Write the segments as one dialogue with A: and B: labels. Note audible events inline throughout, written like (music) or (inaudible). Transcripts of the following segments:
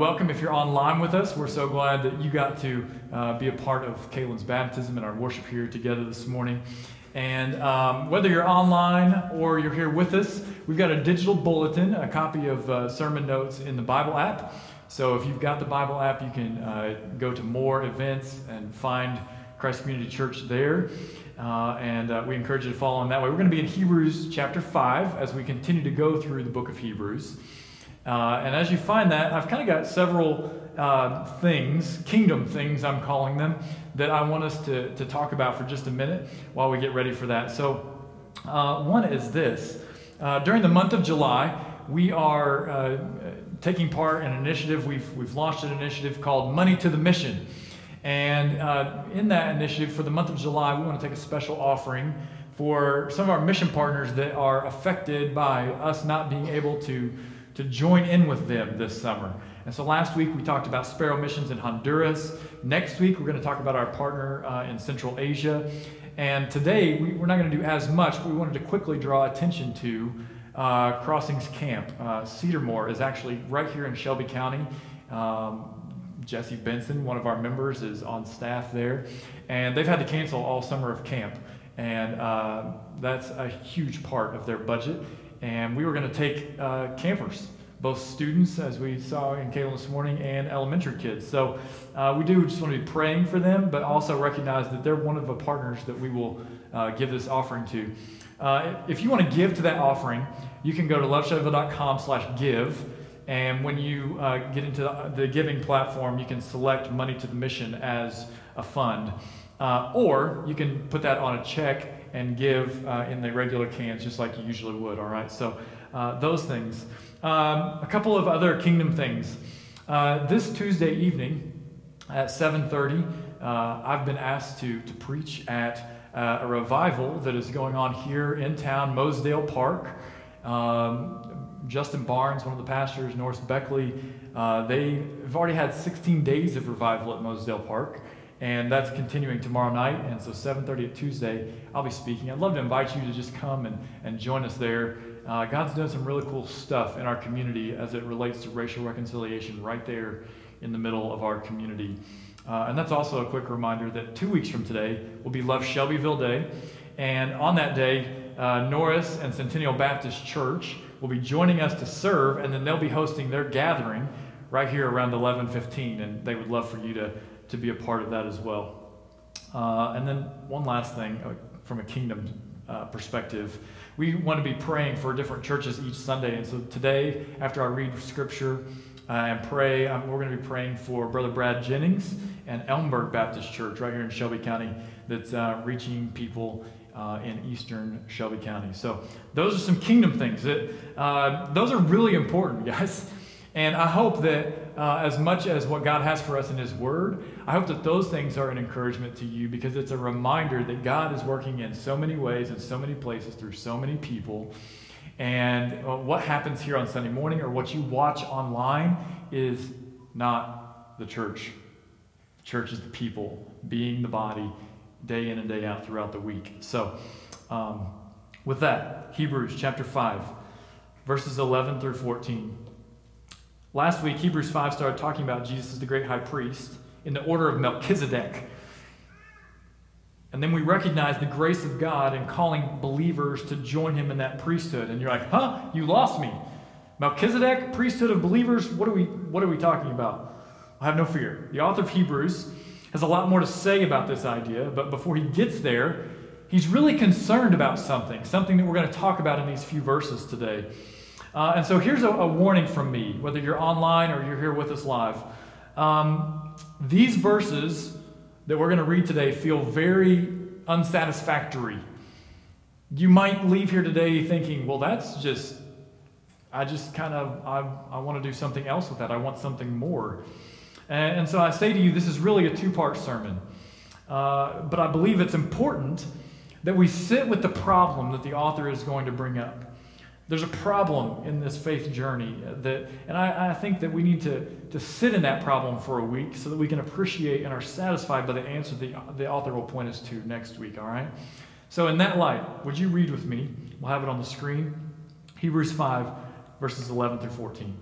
A: Welcome if you're online with us. We're so glad that you got to uh, be a part of Caitlin's baptism and our worship here together this morning. And um, whether you're online or you're here with us, we've got a digital bulletin, a copy of uh, sermon notes in the Bible app. So if you've got the Bible app, you can uh, go to more events and find Christ Community Church there. Uh, and uh, we encourage you to follow in that way. We're going to be in Hebrews chapter 5 as we continue to go through the book of Hebrews. Uh, and as you find that, I've kind of got several uh, things, kingdom things, I'm calling them, that I want us to, to talk about for just a minute while we get ready for that. So, uh, one is this uh, during the month of July, we are uh, taking part in an initiative. We've, we've launched an initiative called Money to the Mission. And uh, in that initiative, for the month of July, we want to take a special offering for some of our mission partners that are affected by us not being able to to join in with them this summer. And so last week we talked about Sparrow Missions in Honduras. Next week we're going to talk about our partner uh, in Central Asia. And today we, are not going to do as much, but we wanted to quickly draw attention to uh, Crossings Camp. Uh, Cedarmore is actually right here in Shelby County. Um, Jesse Benson, one of our members, is on staff there. And they've had to cancel all summer of camp. And uh, that's a huge part of their budget and we were going to take uh, campers, both students, as we saw in Caitlin this morning, and elementary kids. So uh, we do just want to be praying for them, but also recognize that they're one of the partners that we will uh, give this offering to. Uh, if you want to give to that offering, you can go to loveshelbyville.com slash give. And when you uh, get into the, the, giving platform, you can select money to the mission as a fund. Uh, or you can put that on a check and give uh, in the regular cans just like you usually would, all right? So uh, those things. Um, a couple of other kingdom things. Uh, this Tuesday evening at 7.30, uh, I've been asked to, to preach at uh, a revival that is going on here in town, Mosedale Park. Um, Justin Barnes, one of the pastors, Norris Beckley, uh, they've already had 16 days of revival at Mosedale Park and that's continuing tomorrow night. And so 7:30 at Tuesday, I'll be speaking. I'd love to invite you to just come and, and join us there. Uh, God's done some really cool stuff in our community as it relates to racial reconciliation right there in the middle of our community. Uh, and that's also a quick reminder that two weeks from today will be Love Shelbyville Day. And on that day, uh, Norris and Centennial Baptist Church will be joining us to serve, and then they'll be hosting their gathering right here around 11:15. And they would love for you to to be a part of that as well. Uh, and then one last thing uh, from a kingdom uh, perspective, we want to be praying for different churches each Sunday. And so today, after I read scripture uh, and pray, um, we're going to be praying for Brother Brad Jennings and Elmburg Baptist Church right here in Shelby County that's uh, reaching people in eastern Shelby County. So those are some kingdom things that those are really important, (laughs) guys. And I hope that uh, as much as what God has for us in His Word, I hope that those things are an encouragement to you because it's a reminder that God is working in so many ways, in so many places, through so many people. And uh, what happens here on Sunday morning or what you watch online is not the church. The church is the people being the body day in and day out throughout the week. So, um, with that, Hebrews chapter 5, verses 11 through 14. Last week, Hebrews 5 started talking about Jesus as the great high priest in the order of Melchizedek. And then we recognize the grace of God in calling believers to join him in that priesthood. And you're like, huh? You lost me. Melchizedek, priesthood of believers, what are we, what are we talking about? I have no fear. The author of Hebrews has a lot more to say about this idea, but before he gets there, he's really concerned about something, something that we're going to talk about in these few verses today. Uh, and so here's a, a, warning from me, whether you're online or you're here with us live. Um, these verses that we're going to read today feel very unsatisfactory. You might leave here today thinking, well, that's just, I just kind of, I, I want to do something else with that. I want something more. And, and so I say to you, this is really a two part sermon. Uh, but I believe it's important that we sit with the problem that the author is going to bring up there's a problem in this faith journey that and I, I, think that we need to, to sit in that problem for a week so that we can appreciate and are satisfied by the answer the, the author will point us to next week all right? So in that light would you read with me? We'll have it on the screen. Hebrews 5 verses 11 through 14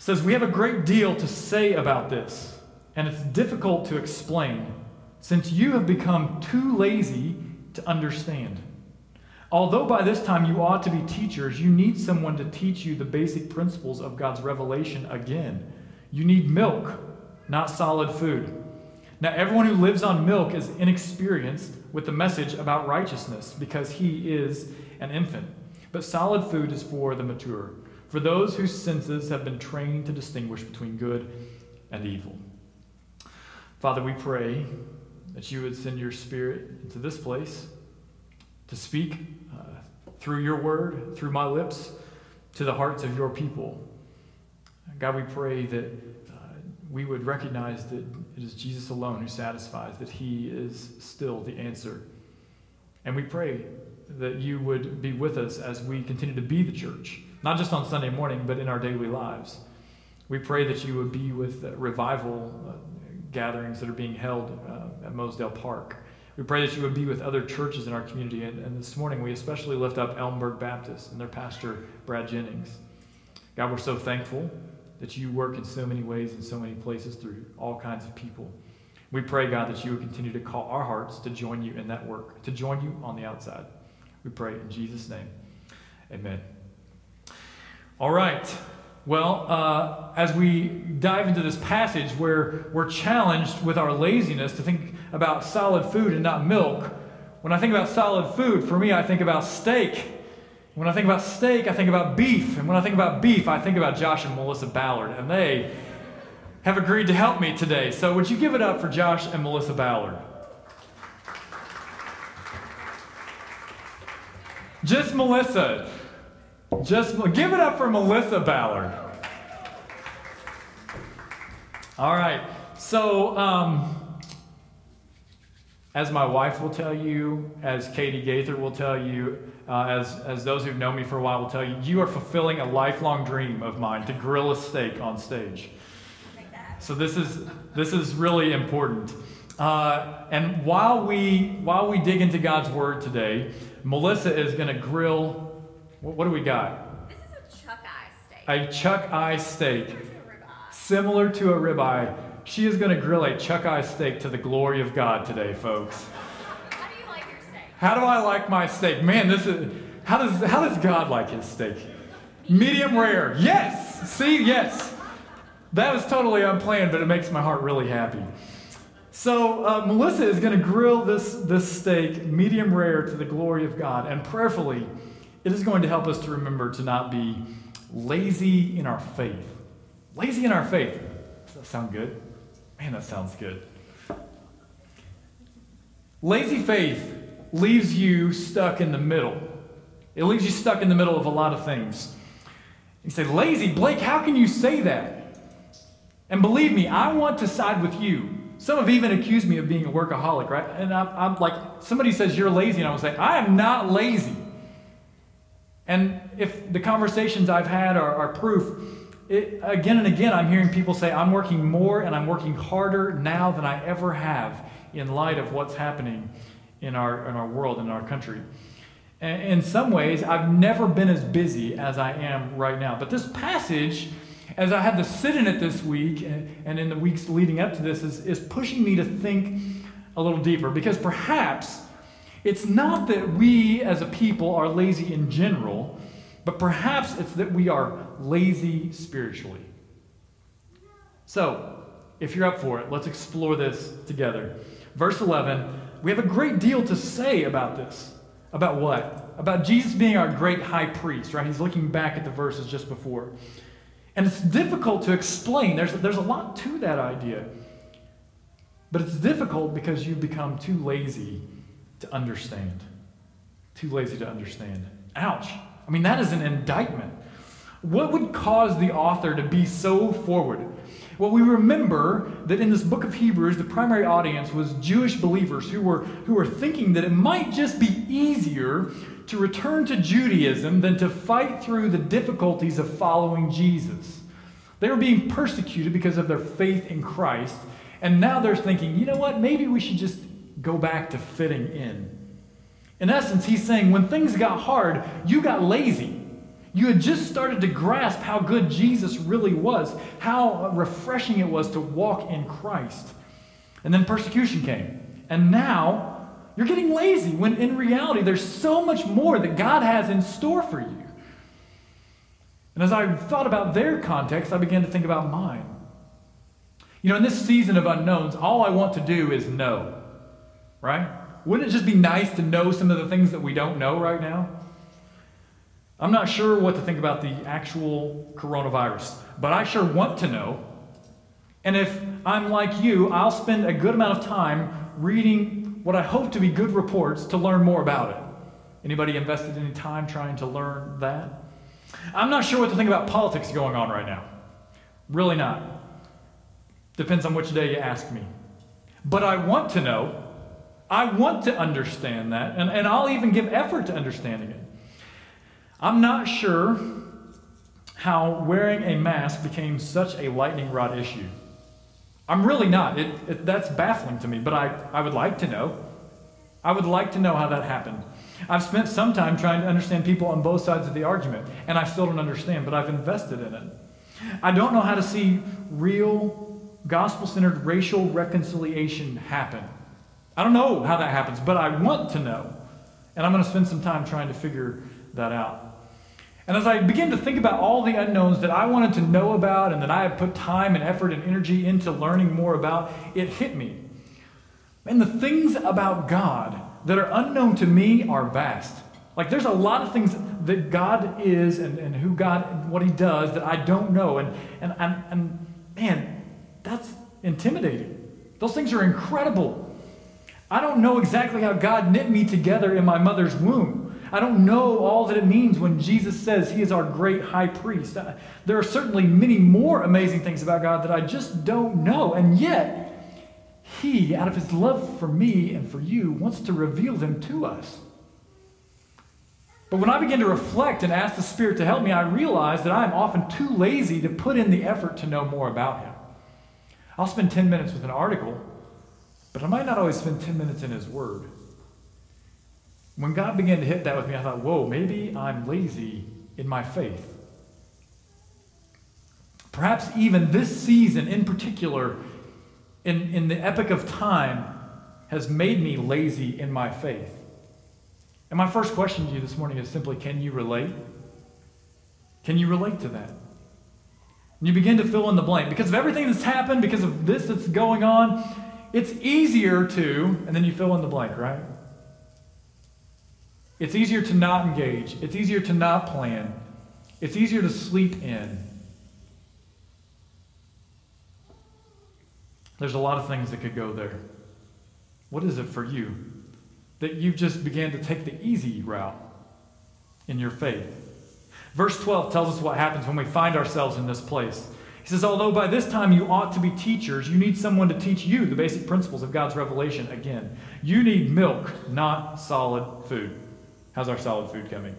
A: says, We have a great deal to say about this, and it's difficult to explain, since you have become too lazy to understand. Although by this time you ought to be teachers, you need someone to teach you the basic principles of God's revelation again. You need milk, not solid food. Now, everyone who lives on milk is inexperienced with the message about righteousness because he is an infant. But solid food is for the mature, for those whose senses have been trained to distinguish between good and evil. Father, we pray that you would send your spirit into this place to speak uh, through your word, through my lips, to the hearts of your people. God, we pray that uh, we would recognize that it is Jesus alone who satisfies, that he is still the answer. And we pray that you would be with us as we continue to be the church, not just on Sunday morning, but in our daily lives. We pray that you would be with revival uh, gatherings that are being held uh, at Mosedale Park. We pray that you would be with other churches in our community. And, and this morning, we especially lift up Elmburg Baptist and their pastor, Brad Jennings. God, we're so thankful that you work in so many ways in so many places through all kinds of people. We pray, God, that you would continue to call our hearts to join you in that work, to join you on the outside. We pray in Jesus' name. Amen. All right. Well, uh, as we dive into this passage where we're challenged with our laziness to think about solid food and not milk, when I think about solid food, for me, I think about steak. When I think about steak, I think about beef. And when I think about beef, I think about Josh and Melissa Ballard. And they have agreed to help me today. So would you give it up for Josh and Melissa Ballard? Just Melissa. Just give it up for Melissa Ballard. All right. So, um, as my wife will tell you, as Katie Gaither will tell you, uh, as, as those who've known me for a while will tell you, you are fulfilling a lifelong dream of mine to grill a steak on stage. So this is this is really important. Uh, and while we while we dig into God's word today, Melissa is going to grill. What, what, do we got?
B: This is a chuck eye steak.
A: A chuck eye steak, similar to a ribeye. She is going to grill a chuck eye steak to the glory of God today, folks.
B: How do you like your steak?
A: How do I like my steak? Man, this is how does how does God like his steak? Medium rare. Yes. See, yes. That was totally unplanned, but it makes my heart really happy. So uh, Melissa is going to grill this, this steak medium rare to the glory of God. And prayerfully, it is going to help us to remember to not be lazy in our faith. Lazy in our faith. Does that sound good? Man, that sounds good. Lazy faith leaves you stuck in the middle. It leaves you stuck in the middle of a lot of things. You say, Lazy, Blake, how can you say that? And believe me, I want to side with you. Some have even accused me of being a workaholic, right? And I'm, I'm like, somebody says you're lazy, and I will say, I am not lazy. And if the conversations I've had are, are proof, it, again and again, I'm hearing people say, I'm working more and I'm working harder now than I ever have in light of what's happening in our, in our world, in our country. And in some ways, I've never been as busy as I am right now. But this passage as I had to sit in it this week and, and in the weeks leading up to this, is, is pushing me to think a little deeper. Because perhaps it's not that we as a people are lazy in general, but perhaps it's that we are lazy spiritually. So, if you're up for it, let's explore this together. Verse 11, we have a great deal to say about this. About what? About Jesus being our great high priest, right? He's looking back at the verses just before. And it's difficult to explain. There's, there's a lot to that idea. But it's difficult because you've become too lazy to understand. Too lazy to understand. Ouch. I mean, that is an indictment. What would cause the author to be so forward? Well, we remember that in this book of Hebrews, the primary audience was Jewish believers who were, who were thinking that it might just be easier to return to Judaism than to fight through the difficulties of following Jesus. They were being persecuted because of their faith in Christ, and now they're thinking, you know what, maybe we should just go back to fitting in. In essence, he's saying when things got hard, you got lazy. You had just started to grasp how good Jesus really was, how refreshing it was to walk in Christ. And then persecution came. And now you're getting lazy when in reality there's so much more that God has in store for you. And as I thought about their context, I began to think about mine. You know, in this season of unknowns, all I want to do is know, right? Wouldn't it just be nice to know some of the things that we don't know right now? I'm not sure what to think about the actual coronavirus, but I sure want to know. And if I'm like you, I'll spend a good amount of time reading what I hope to be good reports to learn more about it. Anybody invested any time trying to learn that? I'm not sure what to think about politics going on right now. Really not. Depends on which day you ask me. But I want to know. I want to understand that, and, and I'll even give effort to understanding it. I'm not sure how wearing a mask became such a lightning rod issue. I'm really not. It, it, that's baffling to me, but I, I would like to know. I would like to know how that happened. I've spent some time trying to understand people on both sides of the argument, and I still don't understand, but I've invested in it. I don't know how to see real gospel centered racial reconciliation happen. I don't know how that happens, but I want to know. And I'm going to spend some time trying to figure that out. And as I began to think about all the unknowns that I wanted to know about and that I had put time and effort and energy into learning more about, it hit me. And the things about God that are unknown to me are vast. Like there's a lot of things that God is and, and who God, and what He does that I don't know. And, and, and, and man, that's intimidating. Those things are incredible. I don't know exactly how God knit me together in my mother's womb. I don't know all that it means when Jesus says he is our great high priest. Uh, there are certainly many more amazing things about God that I just don't know. And yet, he, out of his love for me and for you, wants to reveal them to us. But when I begin to reflect and ask the Spirit to help me, I realize that I am often too lazy to put in the effort to know more about him. I'll spend 10 minutes with an article, but I might not always spend 10 minutes in his word. When God began to hit that with me, I thought, whoa, maybe I'm lazy in my faith. Perhaps even this season in particular, in, in the epic of time, has made me lazy in my faith. And my first question to you this morning is simply can you relate? Can you relate to that? And you begin to fill in the blank. Because of everything that's happened, because of this that's going on, it's easier to, and then you fill in the blank, right? It's easier to not engage. It's easier to not plan. It's easier to sleep in. There's a lot of things that could go there. What is it for you that you've just began to take the easy route in your faith? Verse 12 tells us what happens when we find ourselves in this place. He says, Although by this time you ought to be teachers, you need someone to teach you the basic principles of God's revelation again. You need milk, not solid food. How's our solid food coming?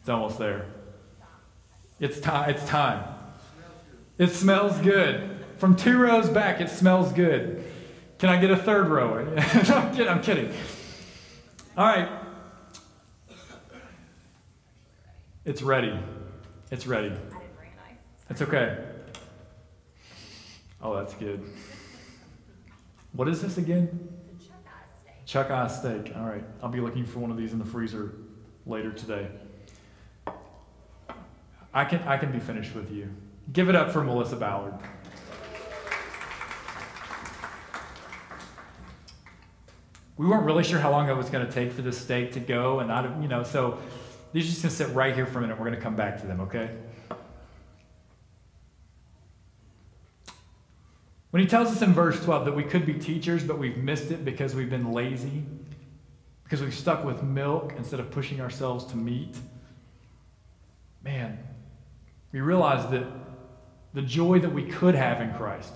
A: It's almost there. It's time. It's time. It smells good. From two rows back, it smells good. Can I get a third row? (laughs) I'm kidding. I'm kidding. All right. It's ready. It's ready. It's okay. Oh, that's good. What is this again? Chuck eye steak. All right. I'll be looking for one of these in the freezer later today. I can, I can be finished with you. Give it up for Melissa Ballard. We weren't really sure how long it was going to take for this steak to go, and I, you know, so these are just going to sit right here for a minute. We're going to come back to them, okay? When he tells us in verse 12 that we could be teachers, but we've missed it because we've been lazy, because we've stuck with milk instead of pushing ourselves to meat, man, we realize that the joy that we could have in Christ,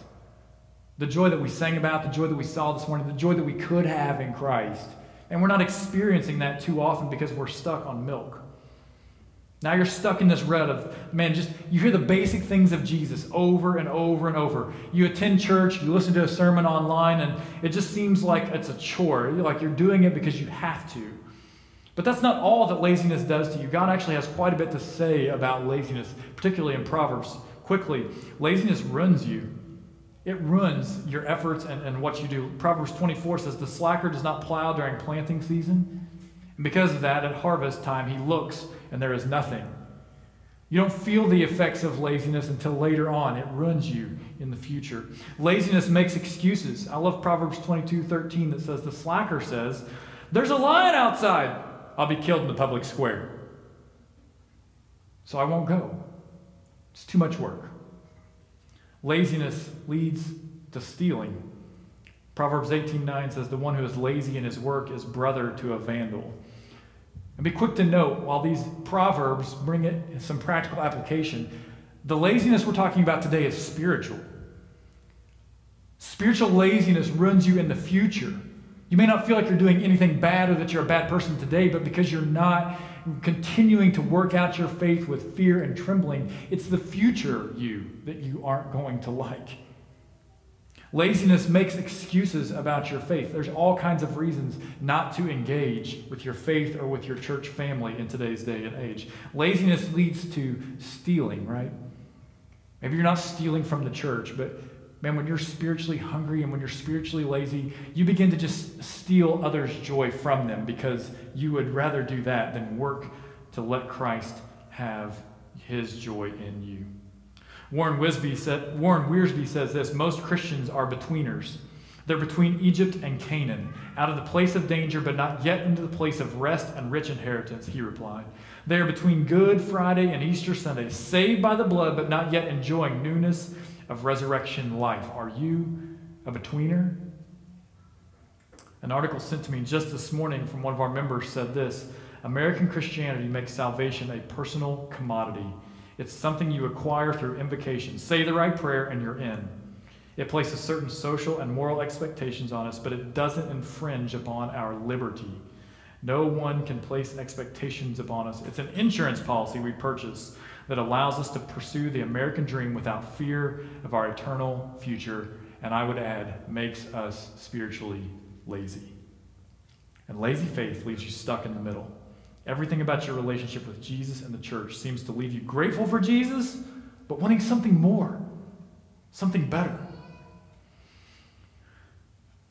A: the joy that we sang about, the joy that we saw this morning, the joy that we could have in Christ, and we're not experiencing that too often because we're stuck on milk. Now you're stuck in this rut of, man, just you hear the basic things of Jesus over and over and over. You attend church, you listen to a sermon online, and it just seems like it's a chore. Like you're doing it because you have to. But that's not all that laziness does to you. God actually has quite a bit to say about laziness, particularly in Proverbs. Quickly, laziness ruins you. It ruins your efforts and, and what you do. Proverbs 24 says, The slacker does not plow during planting season. And because of that, at harvest time, he looks and there is nothing. You don't feel the effects of laziness until later on. It ruins you in the future. Laziness makes excuses. I love Proverbs 22 13 that says, The slacker says, There's a lion outside. I'll be killed in the public square. So I won't go. It's too much work. Laziness leads to stealing. Proverbs 18:9 says the one who is lazy in his work is brother to a vandal. And be quick to note, while these proverbs bring it some practical application, the laziness we're talking about today is spiritual. Spiritual laziness ruins you in the future. You may not feel like you're doing anything bad or that you're a bad person today, but because you're not continuing to work out your faith with fear and trembling, it's the future you that you aren't going to like. Laziness makes excuses about your faith. There's all kinds of reasons not to engage with your faith or with your church family in today's day and age. Laziness leads to stealing, right? Maybe you're not stealing from the church, but man, when you're spiritually hungry and when you're spiritually lazy, you begin to just steal others' joy from them because you would rather do that than work to let Christ have his joy in you. Warren, Wiersbe said, Warren says this most Christians are betweeners. They're between Egypt and Canaan, out of the place of danger, but not yet into the place of rest and rich inheritance, he replied. They are between Good Friday and Easter Sunday, saved by the blood, but not yet enjoying newness of resurrection life. Are you a betweener? An article sent to me just this morning from one of our members said this American Christianity makes salvation a personal commodity. It's something you acquire through invocation. Say the right prayer and you're in. It places certain social and moral expectations on us, but it doesn't infringe upon our liberty. No one can place expectations upon us. It's an insurance policy we purchase that allows us to pursue the American dream without fear of our eternal future, and I would add, makes us spiritually lazy. And lazy faith leaves you stuck in the middle. Everything about your relationship with Jesus and the church seems to leave you grateful for Jesus, but wanting something more, something better.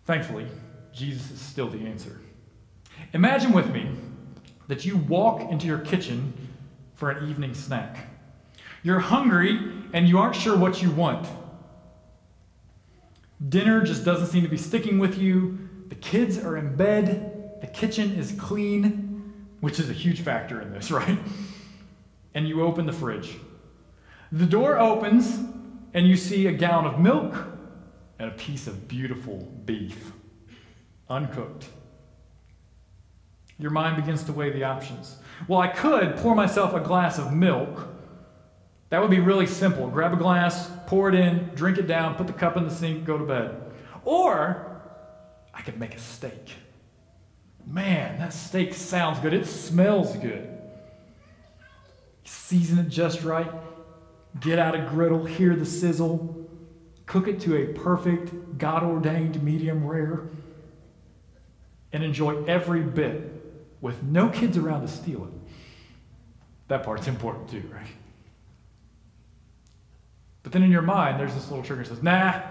A: Thankfully, Jesus is still the answer. Imagine with me that you walk into your kitchen for an evening snack. You're hungry and you aren't sure what you want. Dinner just doesn't seem to be sticking with you. The kids are in bed. The kitchen is clean which is a huge factor in this, (laughs) right? And you open the fridge. The door opens, and you see a gallon of milk and a piece of beautiful beef, uncooked. Your mind begins to weigh the options. Well, I could pour myself a glass of milk. That would be really simple. Grab a glass, pour it in, drink it down, put the cup in the sink, go to bed. Or I could make a steak. Man, that steak sounds good. It smells good. Season it just right. Get out a griddle, hear the sizzle. Cook it to a perfect, God ordained medium rare. And enjoy every bit with no kids around to steal it. That part's important too, right? But then in your mind, there's this little trigger that says, nah,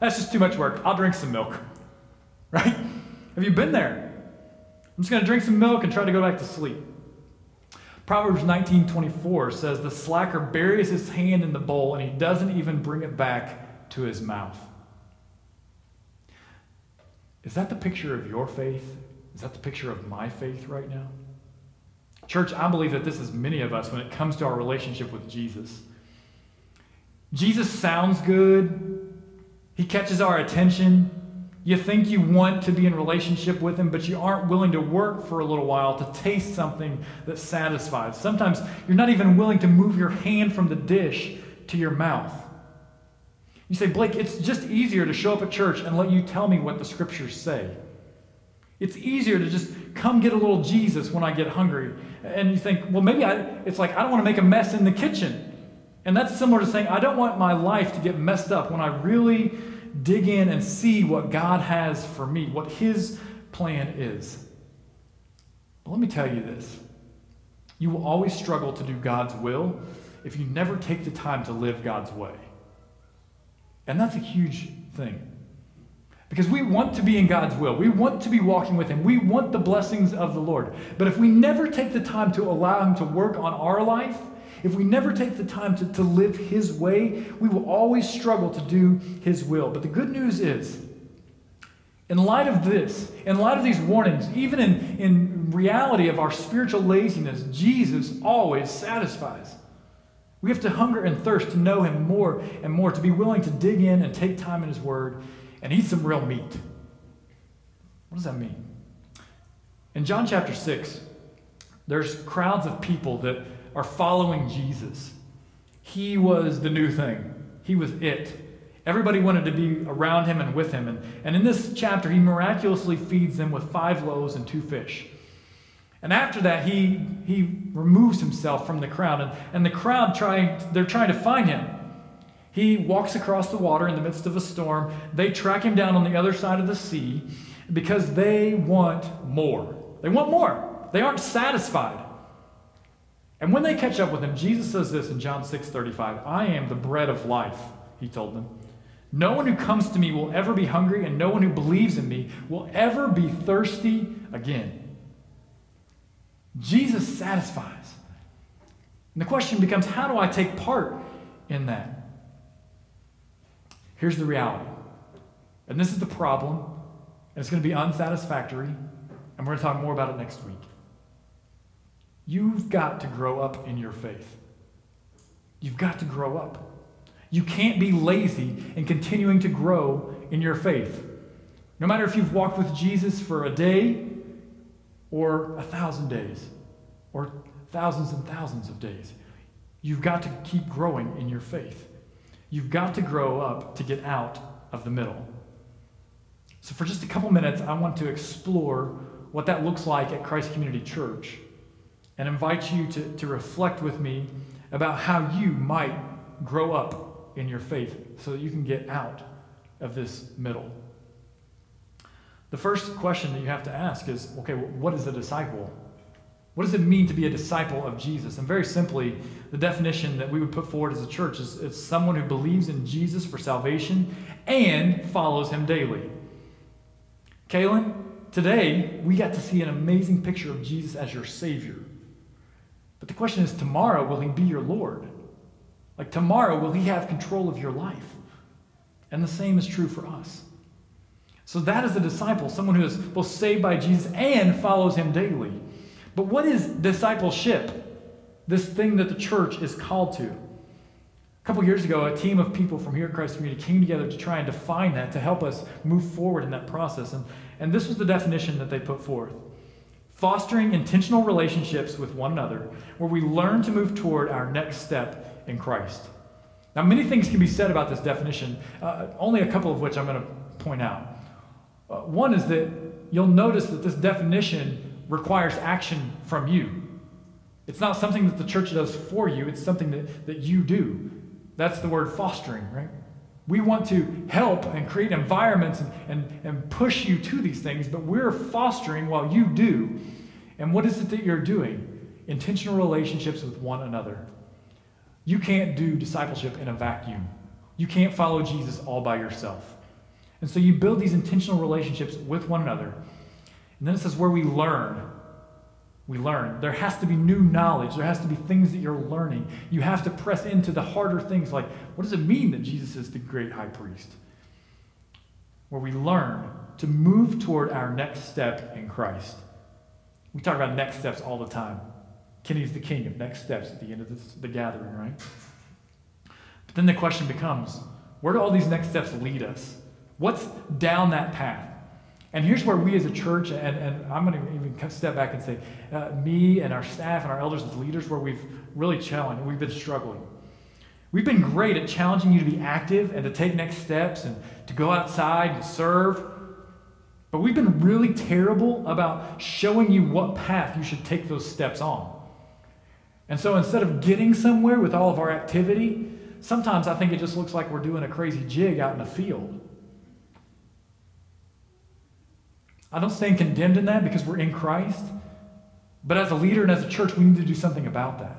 A: that's just too much work. I'll drink some milk. (laughs) Right? Have you been there? I'm just going to drink some milk and try to go back to sleep. Proverbs 19:24 says the slacker buries his hand in the bowl and he doesn't even bring it back to his mouth. Is that the picture of your faith? Is that the picture of my faith right now? Church, I believe that this is many of us when it comes to our relationship with Jesus. Jesus sounds good. He catches our attention. You think you want to be in relationship with him, but you aren't willing to work for a little while to taste something that satisfies. Sometimes you're not even willing to move your hand from the dish to your mouth. You say, Blake, it's just easier to show up at church and let you tell me what the scriptures say. It's easier to just come get a little Jesus when I get hungry. And you think, well, maybe I, it's like I don't want to make a mess in the kitchen. And that's similar to saying, I don't want my life to get messed up when I really dig in and see what God has for me, what His plan is. But let me tell you this you will always struggle to do God's will if you never take the time to live God's way. And that's a huge thing. Because we want to be in God's will. We want to be walking with Him. We want the blessings of the Lord. But if we never take the time to allow Him to work on our life, if we never take the time to, to live His way, we will always struggle to do His will. But the good news is, in light of this, in light of these warnings, even in, in reality of our spiritual laziness, Jesus always satisfies. We have to hunger and thirst to know Him more and more, to be willing to dig in and take time in His Word and eat some real meat. What does that mean? In John chapter 6, there's crowds of people that are following Jesus. He was the new thing, He was it. Everybody wanted to be around him and with him. And, and in this chapter, he miraculously feeds them with five loaves and two fish. And after that, he, he removes himself from the crowd. And, and the crowd, trying, they're trying to find him. He walks across the water in the midst of a storm. They track him down on the other side of the sea because they want more. They want more. They aren't satisfied. And when they catch up with him, Jesus says this in John 6 35 I am the bread of life, he told them. No one who comes to me will ever be hungry, and no one who believes in me will ever be thirsty again. Jesus satisfies. And the question becomes how do I take part in that? Here's the reality. And this is the problem, and it's going to be unsatisfactory, and we're going to talk more about it next week. You've got to grow up in your faith. You've got to grow up. You can't be lazy in continuing to grow in your faith. No matter if you've walked with Jesus for a day or a thousand days or thousands and thousands of days, you've got to keep growing in your faith. You've got to grow up to get out of the middle. So, for just a couple minutes, I want to explore what that looks like at Christ Community Church and invite you to, to reflect with me about how you might grow up in your faith so that you can get out of this middle. The first question that you have to ask is okay, what is a disciple? What does it mean to be a disciple of Jesus? And very simply, the definition that we would put forward as a church is it's someone who believes in Jesus for salvation and follows him daily. Kaylin, today we got to see an amazing picture of Jesus as your Savior. But the question is tomorrow, will he be your Lord? Like tomorrow, will he have control of your life? And the same is true for us. So that is a disciple, someone who is both saved by Jesus and follows him daily. But what is discipleship? This thing that the church is called to. A couple years ago, a team of people from here at Christ Community came together to try and define that, to help us move forward in that process. And, and this was the definition that they put forth fostering intentional relationships with one another where we learn to move toward our next step in Christ. Now, many things can be said about this definition, uh, only a couple of which I'm going to point out. Uh, one is that you'll notice that this definition requires action from you. It's not something that the church does for you, it's something that, that you do. That's the word fostering, right? We want to help and create environments and, and, and push you to these things, but we're fostering while you do. And what is it that you're doing? Intentional relationships with one another. You can't do discipleship in a vacuum. You can't follow Jesus all by yourself. And so you build these intentional relationships with one another and then it says where we learn. We learn. There has to be new knowledge. There has to be things that you're learning. You have to press into the harder things like what does it mean that Jesus is the great high priest? Where we learn to move toward our next step in Christ. We talk about next steps all the time. Kenny's the king of next steps at the end of this, the gathering, right? But then the question becomes where do all these next steps lead us? What's down that path? And here's where we as a church, and, and I'm going to even step back and say, uh, me and our staff and our elders as leaders, where we've really challenged, we've been struggling. We've been great at challenging you to be active and to take next steps and to go outside and serve. But we've been really terrible about showing you what path you should take those steps on. And so instead of getting somewhere with all of our activity, sometimes I think it just looks like we're doing a crazy jig out in the field. I don't stand condemned in that because we're in Christ. But as a leader and as a church, we need to do something about that.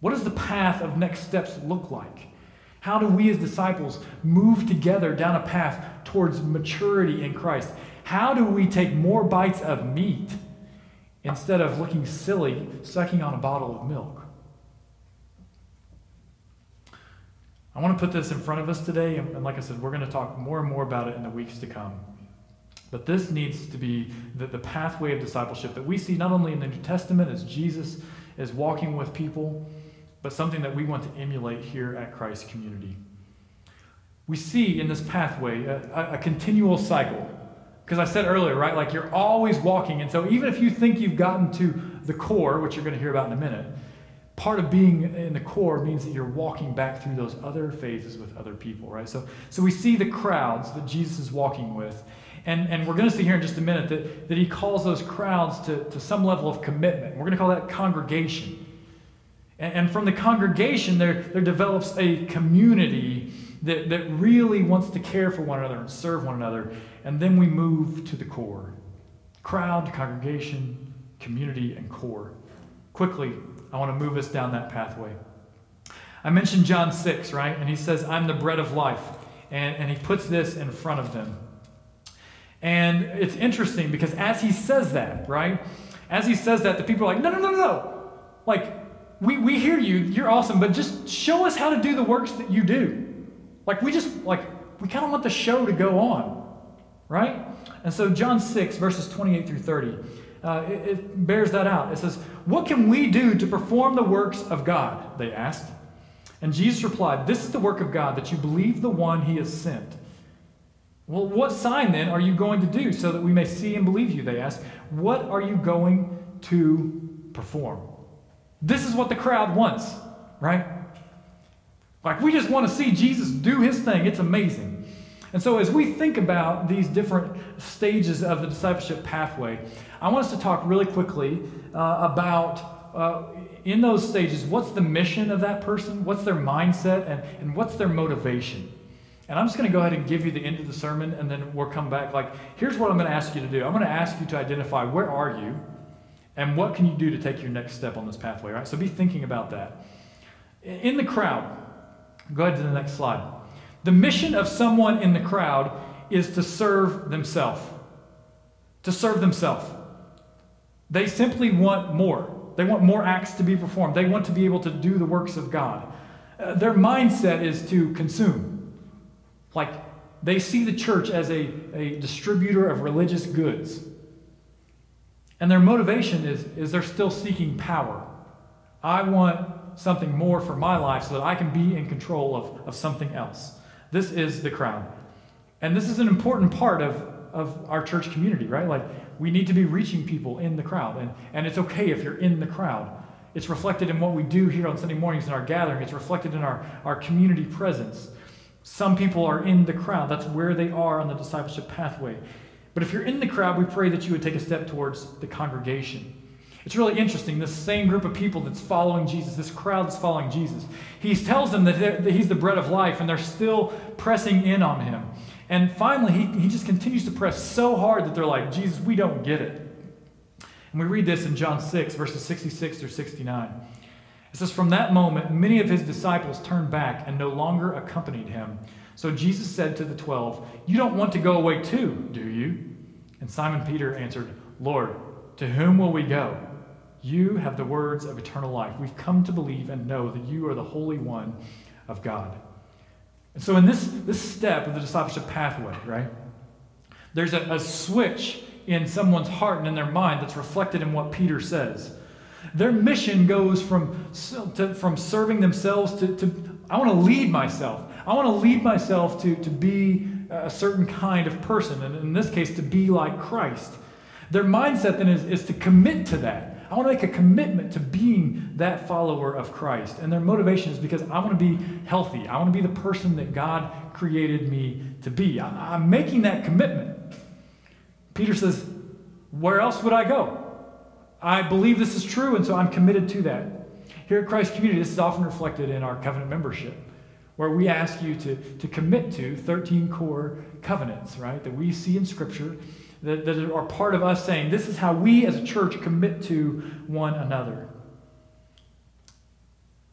A: What does the path of next steps look like? How do we as disciples move together down a path towards maturity in Christ? How do we take more bites of meat instead of looking silly sucking on a bottle of milk? I want to put this in front of us today, and like I said, we're going to talk more and more about it in the weeks to come. But this needs to be the, the pathway of discipleship that we see not only in the New Testament as Jesus is walking with people, but something that we want to emulate here at Christ Community. We see in this pathway a, a continual cycle. Because I said earlier, right, like you're always walking. And so even if you think you've gotten to the core, which you're going to hear about in a minute, part of being in the core means that you're walking back through those other phases with other people, right? So, so we see the crowds that Jesus is walking with. And, and we're going to see here in just a minute that, that he calls those crowds to, to some level of commitment. We're going to call that congregation. And, and from the congregation, there, there develops a community that, that really wants to care for one another and serve one another. And then we move to the core crowd, congregation, community, and core. Quickly, I want to move us down that pathway. I mentioned John 6, right? And he says, I'm the bread of life. And, and he puts this in front of them. And it's interesting because as he says that, right? As he says that, the people are like, no, no, no, no. Like, we, we hear you, you're awesome, but just show us how to do the works that you do. Like, we just, like, we kind of want the show to go on, right? And so, John 6, verses 28 through 30, uh, it, it bears that out. It says, What can we do to perform the works of God? They asked. And Jesus replied, This is the work of God, that you believe the one he has sent. Well, what sign then are you going to do so that we may see and believe you? They asked. What are you going to perform? This is what the crowd wants, right? Like, we just want to see Jesus do his thing. It's amazing. And so, as we think about these different stages of the discipleship pathway, I want us to talk really quickly uh, about, uh, in those stages, what's the mission of that person, what's their mindset, and, and what's their motivation. And I'm just going to go ahead and give you the end of the sermon, and then we'll come back. Like, here's what I'm going to ask you to do I'm going to ask you to identify where are you, and what can you do to take your next step on this pathway, right? So be thinking about that. In the crowd, go ahead to the next slide. The mission of someone in the crowd is to serve themselves. To serve themselves. They simply want more. They want more acts to be performed. They want to be able to do the works of God. Uh, their mindset is to consume like they see the church as a, a distributor of religious goods. And their motivation is, is they're still seeking power. I want something more for my life so that I can be in control of, of something else. This is the crowd. And this is an important part of, of our church community, right? Like, we need to be reaching people in the crowd. And, and it's okay if you're in the crowd. It's reflected in what we do here on Sunday mornings in our gathering, it's reflected in our, our community presence. Some people are in the crowd. That's where they are on the discipleship pathway. But if you're in the crowd, we pray that you would take a step towards the congregation. It's really interesting. This same group of people that's following Jesus, this crowd that's following Jesus, he tells them that, that he's the bread of life, and they're still pressing in on him. And finally, he, he just continues to press so hard that they're like, Jesus, we don't get it. And we read this in John 6, verses 66 through 69. It says, From that moment, many of his disciples turned back and no longer accompanied him. So Jesus said to the twelve, You don't want to go away too, do you? And Simon Peter answered, Lord, to whom will we go? You have the words of eternal life. We've come to believe and know that you are the Holy One of God. And so, in this, this step of the discipleship pathway, right, there's a, a switch in someone's heart and in their mind that's reflected in what Peter says. Their mission goes from, to, from serving themselves to, to I want to lead myself. I want to lead myself to, to be a certain kind of person, and in this case, to be like Christ. Their mindset then is, is to commit to that. I want to make a commitment to being that follower of Christ. And their motivation is because I want to be healthy. I want to be the person that God created me to be. I, I'm making that commitment. Peter says, Where else would I go? I believe this is true, and so I'm committed to that. Here at Christ Community, this is often reflected in our covenant membership, where we ask you to, to commit to 13 core covenants, right, that we see in Scripture that, that are part of us saying, this is how we as a church commit to one another.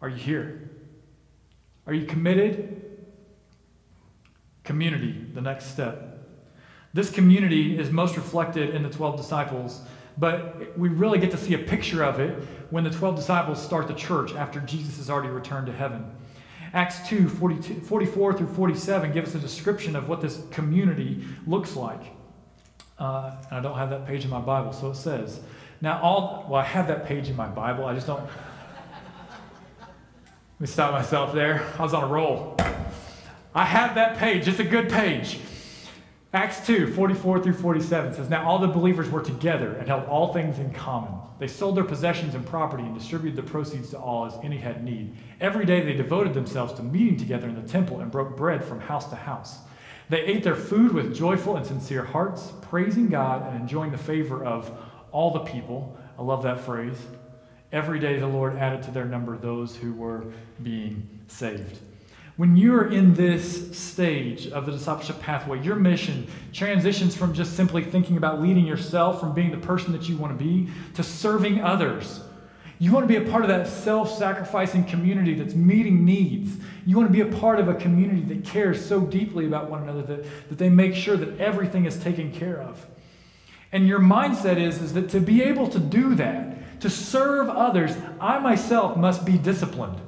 A: Are you here? Are you committed? Community, the next step. This community is most reflected in the 12 disciples, but we really get to see a picture of it when the 12 disciples start the church after Jesus has already returned to heaven. Acts 2 44 through 47 give us a description of what this community looks like. Uh, and I don't have that page in my Bible, so it says, Now, all, well, I have that page in my Bible, I just don't. (laughs) Let me stop myself there. I was on a roll. I have that page, it's a good page. Acts 2, 44 through 47 says, Now all the believers were together and held all things in common. They sold their possessions and property and distributed the proceeds to all as any had need. Every day they devoted themselves to meeting together in the temple and broke bread from house to house. They ate their food with joyful and sincere hearts, praising God and enjoying the favor of all the people. I love that phrase. Every day the Lord added to their number those who were being saved. When you're in this stage of the discipleship pathway, your mission transitions from just simply thinking about leading yourself, from being the person that you want to be, to serving others. You want to be a part of that self sacrificing community that's meeting needs. You want to be a part of a community that cares so deeply about one another that, that they make sure that everything is taken care of. And your mindset is, is that to be able to do that, to serve others, I myself must be disciplined.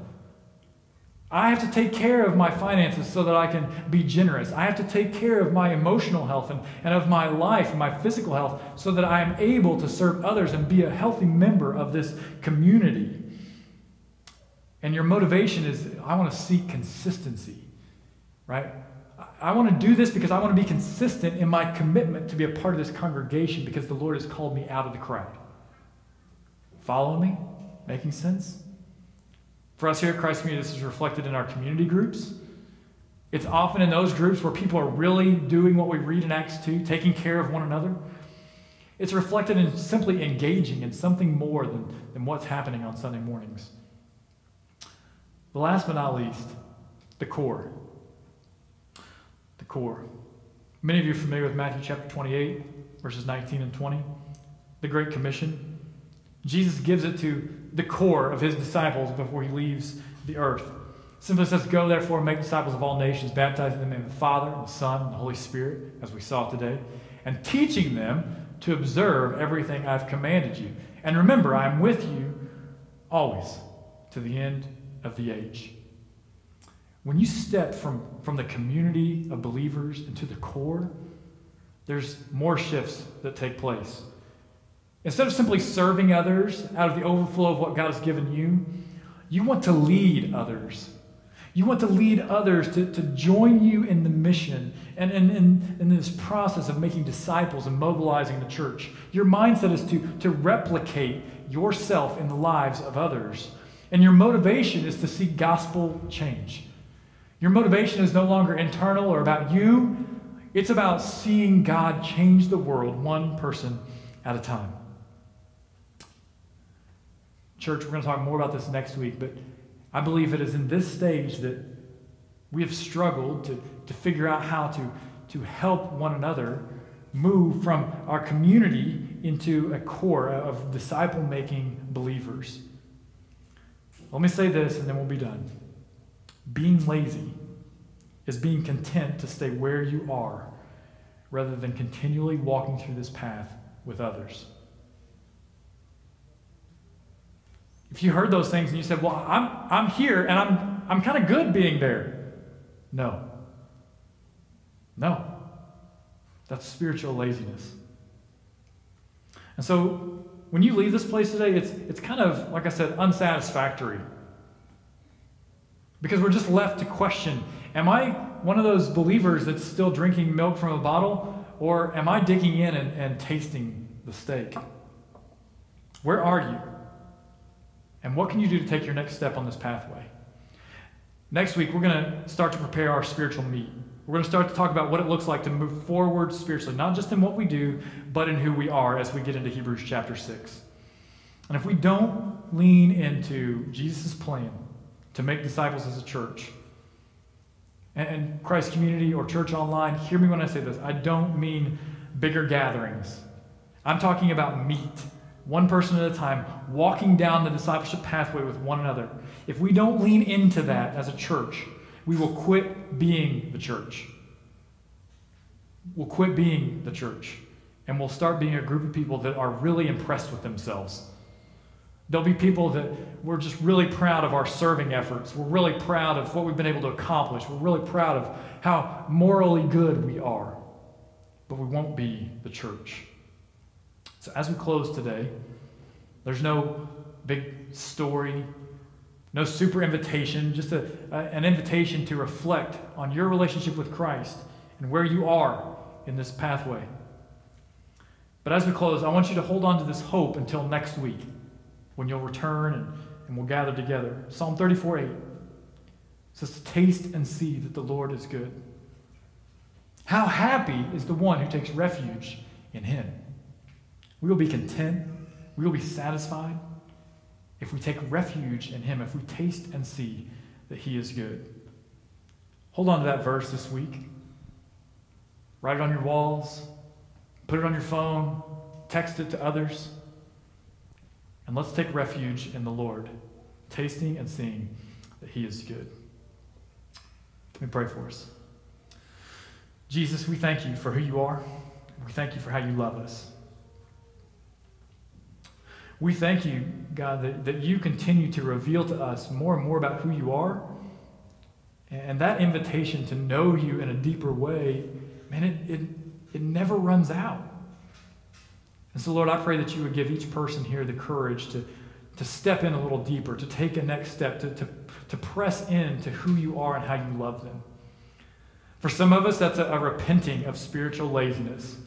A: I have to take care of my finances so that I can be generous. I have to take care of my emotional health and, and of my life and my physical health so that I am able to serve others and be a healthy member of this community. And your motivation is I want to seek consistency, right? I want to do this because I want to be consistent in my commitment to be a part of this congregation because the Lord has called me out of the crowd. Follow me? Making sense? For us here at Christ Community, this is reflected in our community groups. It's often in those groups where people are really doing what we read in Acts 2, taking care of one another. It's reflected in simply engaging in something more than, than what's happening on Sunday mornings. The last but not least, the core. The core. Many of you are familiar with Matthew chapter 28, verses 19 and 20, the Great Commission. Jesus gives it to the core of his disciples before he leaves the earth. Simply says, Go therefore and make disciples of all nations, baptizing them in the Father, and the Son, and the Holy Spirit, as we saw today, and teaching them to observe everything I've commanded you. And remember, I am with you always to the end of the age. When you step from, from the community of believers into the core, there's more shifts that take place. Instead of simply serving others out of the overflow of what God has given you, you want to lead others. You want to lead others to, to join you in the mission and in, in, this process of making disciples and mobilizing the church. Your mindset is to, to replicate yourself in the lives of others. And your motivation is to see gospel change. Your motivation is no longer internal or about you, it's about seeing God change the world one person at a time. Church, we're going to talk more about this next week, but I believe it is in this stage that we have struggled to, to figure out how to, to help one another move from our community into a core of disciple making believers. Let me say this and then we'll be done. Being lazy is being content to stay where you are rather than continually walking through this path with others. If you heard those things and you said, Well, I'm, I'm here and I'm, I'm kind of good being there. No. No. That's spiritual laziness. And so when you leave this place today, it's, it's kind of, like I said, unsatisfactory. Because we're just left to question Am I one of those believers that's still drinking milk from a bottle? Or am I digging in and, and tasting the steak? Where are you? And what can you do to take your next step on this pathway? Next week, we're going to start to prepare our spiritual meat. We're going to start to talk about what it looks like to move forward spiritually, not just in what we do, but in who we are as we get into Hebrews chapter 6. And if we don't lean into Jesus' plan to make disciples as a church, and, Christ Community or Church Online, hear me when I say this. I don't mean bigger gatherings. I'm talking about meat, one person at a time, walking down the discipleship pathway with one another. If we don't lean into that as a church, we will quit being the church. We'll quit being the church, and we'll start being a group of people that are really impressed with themselves. There'll be people that we're just really proud of our serving efforts. We're really proud of what we've been able to accomplish. We're really proud of how morally good we are. But we won't be the church. So, as we close today, there's no big story, no super invitation, just a, a, an invitation to reflect on your relationship with Christ and where you are in this pathway. But as we close, I want you to hold on to this hope until next week when you'll return and, and we'll gather together. Psalm 34 8 says, Taste and see that the Lord is good. How happy is the one who takes refuge in him. We will be content. We will be satisfied if we take refuge in Him, if we taste and see that He is good. Hold on to that verse this week. Write it on your walls, put it on your phone, text it to others. And let's take refuge in the Lord, tasting and seeing that He is good. Let me pray for us. Jesus, we thank you for who you are. We thank you for how you love us. We thank you, God, that, that you continue to reveal to us more and more about who you are. And that invitation to know you in a deeper way, man, it, it, it never runs out. And so, Lord, I pray that you would give each person here the courage to, to step in a little deeper, to take a next step, to, to, to press in to who you are and how you love them. For some of us, that's a, a repenting of spiritual laziness.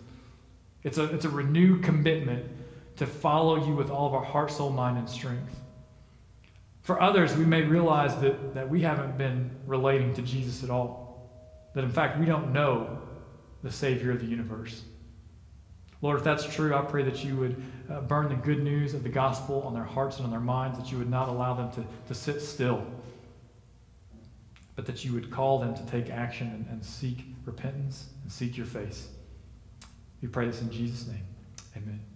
A: It's a, it's a renewed commitment to follow you with all of our heart, soul, mind, and strength. For others, we may realize that, that we haven't been relating to Jesus at all. That in fact, we don't know the Savior of the universe. Lord, if that's true, I pray that you would uh, burn the good news of the gospel on their hearts and on their minds, that you would not allow them to, to sit still, but that you would call them to take action and, and seek repentance and seek your face. We pray this in Jesus' name. Amen.